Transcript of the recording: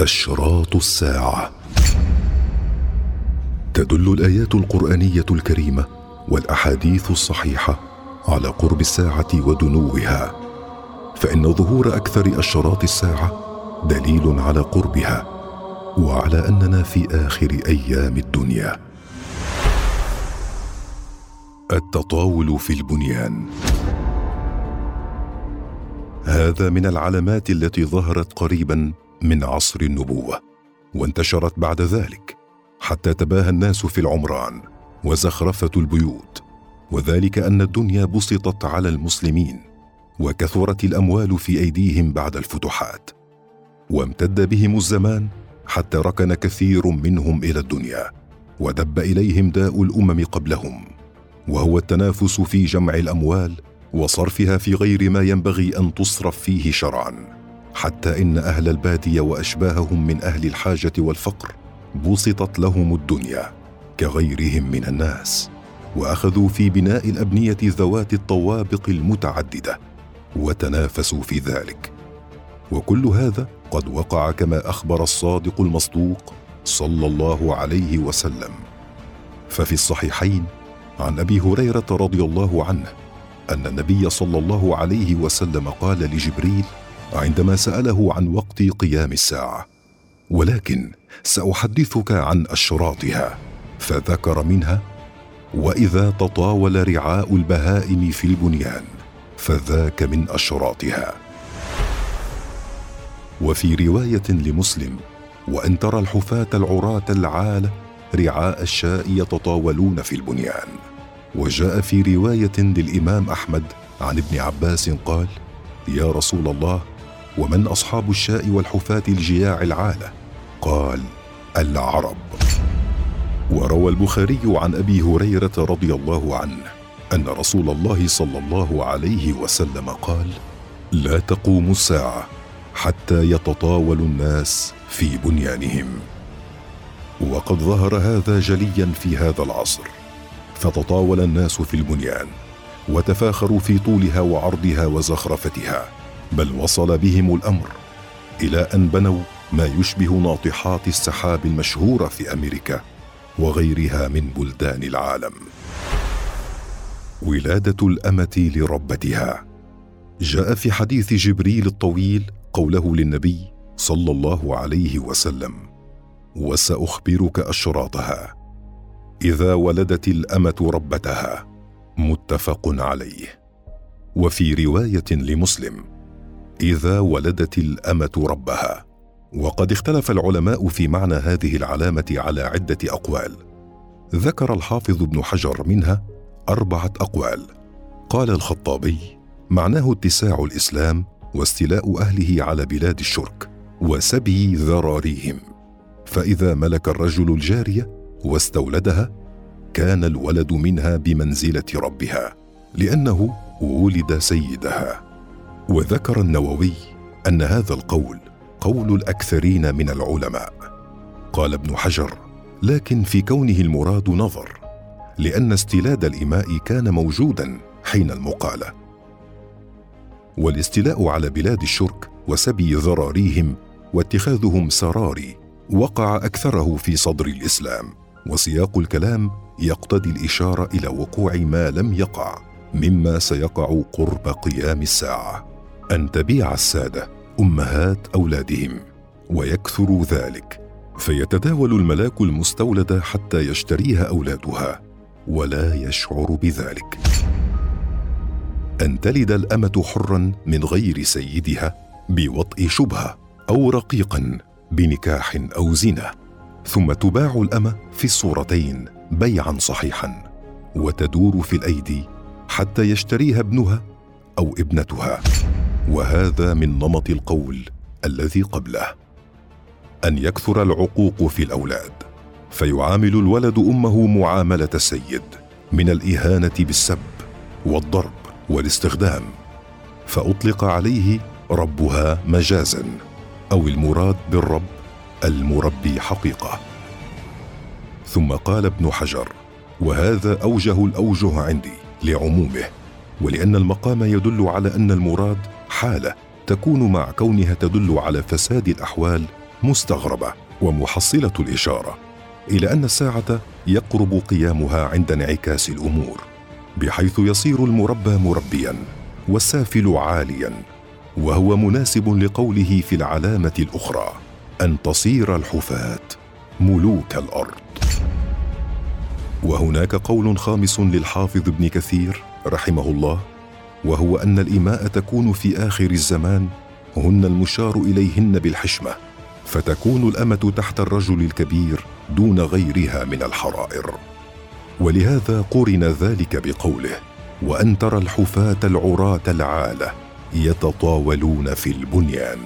أشراط الساعة. تدل الآيات القرآنية الكريمة والأحاديث الصحيحة على قرب الساعة ودنوها. فإن ظهور أكثر أشراط الساعة دليل على قربها وعلى أننا في آخر أيام الدنيا. التطاول في البنيان. هذا من العلامات التي ظهرت قريبا من عصر النبوة وانتشرت بعد ذلك حتى تباهى الناس في العمران وزخرفة البيوت وذلك أن الدنيا بسطت على المسلمين وكثرت الأموال في أيديهم بعد الفتوحات وامتد بهم الزمان حتى ركن كثير منهم إلى الدنيا ودب إليهم داء الأمم قبلهم وهو التنافس في جمع الأموال وصرفها في غير ما ينبغي أن تصرف فيه شرعا. حتى إن أهل البادية وأشباههم من أهل الحاجة والفقر بسطت لهم الدنيا كغيرهم من الناس وأخذوا في بناء الأبنية ذوات الطوابق المتعددة وتنافسوا في ذلك. وكل هذا قد وقع كما أخبر الصادق المصدوق صلى الله عليه وسلم. ففي الصحيحين عن أبي هريرة رضي الله عنه أن النبي صلى الله عليه وسلم قال لجبريل عندما سأله عن وقت قيام الساعة. ولكن سأحدثك عن أشراطها فذكر منها وإذا تطاول رعاء البهائم في البنيان فذاك من أشراطها. وفي رواية لمسلم وأن ترى الحفاة العراة العاله رعاء الشاء يتطاولون في البنيان. وجاء في رواية للإمام أحمد عن ابن عباس قال يا رسول الله ومن أصحاب الشاء والحفاة الجياع العالة؟ قال العرب. وروى البخاري عن أبي هريرة رضي الله عنه أن رسول الله صلى الله عليه وسلم قال لا تقوم الساعة حتى يتطاول الناس في بنيانهم. وقد ظهر هذا جليا في هذا العصر. فتطاول الناس في البنيان وتفاخروا في طولها وعرضها وزخرفتها. بل وصل بهم الأمر إلى أن بنوا ما يشبه ناطحات السحاب المشهورة في أمريكا وغيرها من بلدان العالم. ولادة الأمة لربتها. جاء في حديث جبريل الطويل قوله للنبي صلى الله عليه وسلم وسأخبرك أشراطها. إذا ولدت الأمة ربتها. متفق عليه. وفي رواية لمسلم إذا ولدت الأمة ربها. وقد اختلف العلماء في معنى هذه العلامة على عدة أقوال. ذكر الحافظ ابن حجر منها أربعة أقوال. قال الخطابي معناه اتساع الإسلام واستيلاء أهله على بلاد الشرك وسبي ذراريهم. فإذا ملك الرجل الجارية واستولدها كان الولد منها بمنزلة ربها لأنه ولد سيدها. وذكر النووي أن هذا القول قول الأكثرين من العلماء. قال ابن حجر لكن في كونه المراد نظر لأن استيلاد الإماء كان موجودا حين المقالة. والاستيلاء على بلاد الشرك وسبي ذراريهم واتخاذهم سراري وقع أكثره في صدر الإسلام وسياق الكلام يقتضي الإشارة إلى وقوع ما لم يقع مما سيقع قرب قيام الساعة. أن تبيع السادة أمهات أولادهم ويكثر ذلك فيتداول الملاك المستولده حتى يشتريها أولادها ولا يشعر بذلك. أن تلد الأمة حرا من غير سيدها بوطء شبهة أو رقيقا بنكاح أو زنا ثم تباع الأمة في الصورتين بيعا صحيحا وتدور في الأيدي حتى يشتريها ابنها أو ابنتها. وهذا من نمط القول الذي قبله. أن يكثر العقوق في الأولاد. فيعامل الولد أمه معاملة السيد من الإهانة بالسب والضرب والاستخدام. فأطلق عليه ربها مجازا أو المراد بالرب المربي حقيقة. ثم قال ابن حجر وهذا أوجه الأوجه عندي لعمومه ولأن المقام يدل على أن المراد حالة تكون مع كونها تدل على فساد الأحوال مستغربة ومحصلة الإشارة إلى أن الساعة يقرب قيامها عند انعكاس الأمور بحيث يصير المربى مربيا والسافل عاليا وهو مناسب لقوله في العلامة الأخرى أن تصير الحفاة ملوك الأرض. وهناك قول خامس للحافظ ابن كثير رحمه الله وهو أن الايماء تكون في آخر الزمان هن المشار إليهن بالحشمة فتكون الأمة تحت الرجل الكبير دون غيرها من الحرائر. ولهذا قرن ذلك بقوله وأن ترى الحفاة العراة العالة يتطاولون في البنيان.